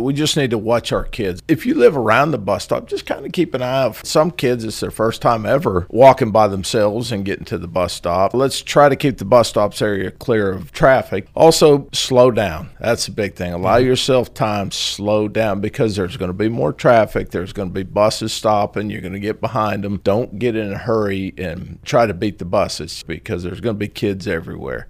We just need to watch our kids. If you live around the bus stop, just kind of keep an eye out. Some kids, it's their first time ever walking by themselves and getting to the bus stop. Let's try to keep the bus stops area clear of traffic. Also, slow down. That's a big thing. Allow yourself time, slow down because there's going to be more traffic. There's going to be buses stopping. You're going to get behind them. Don't get in a hurry and try to beat the buses because there's going to be kids everywhere.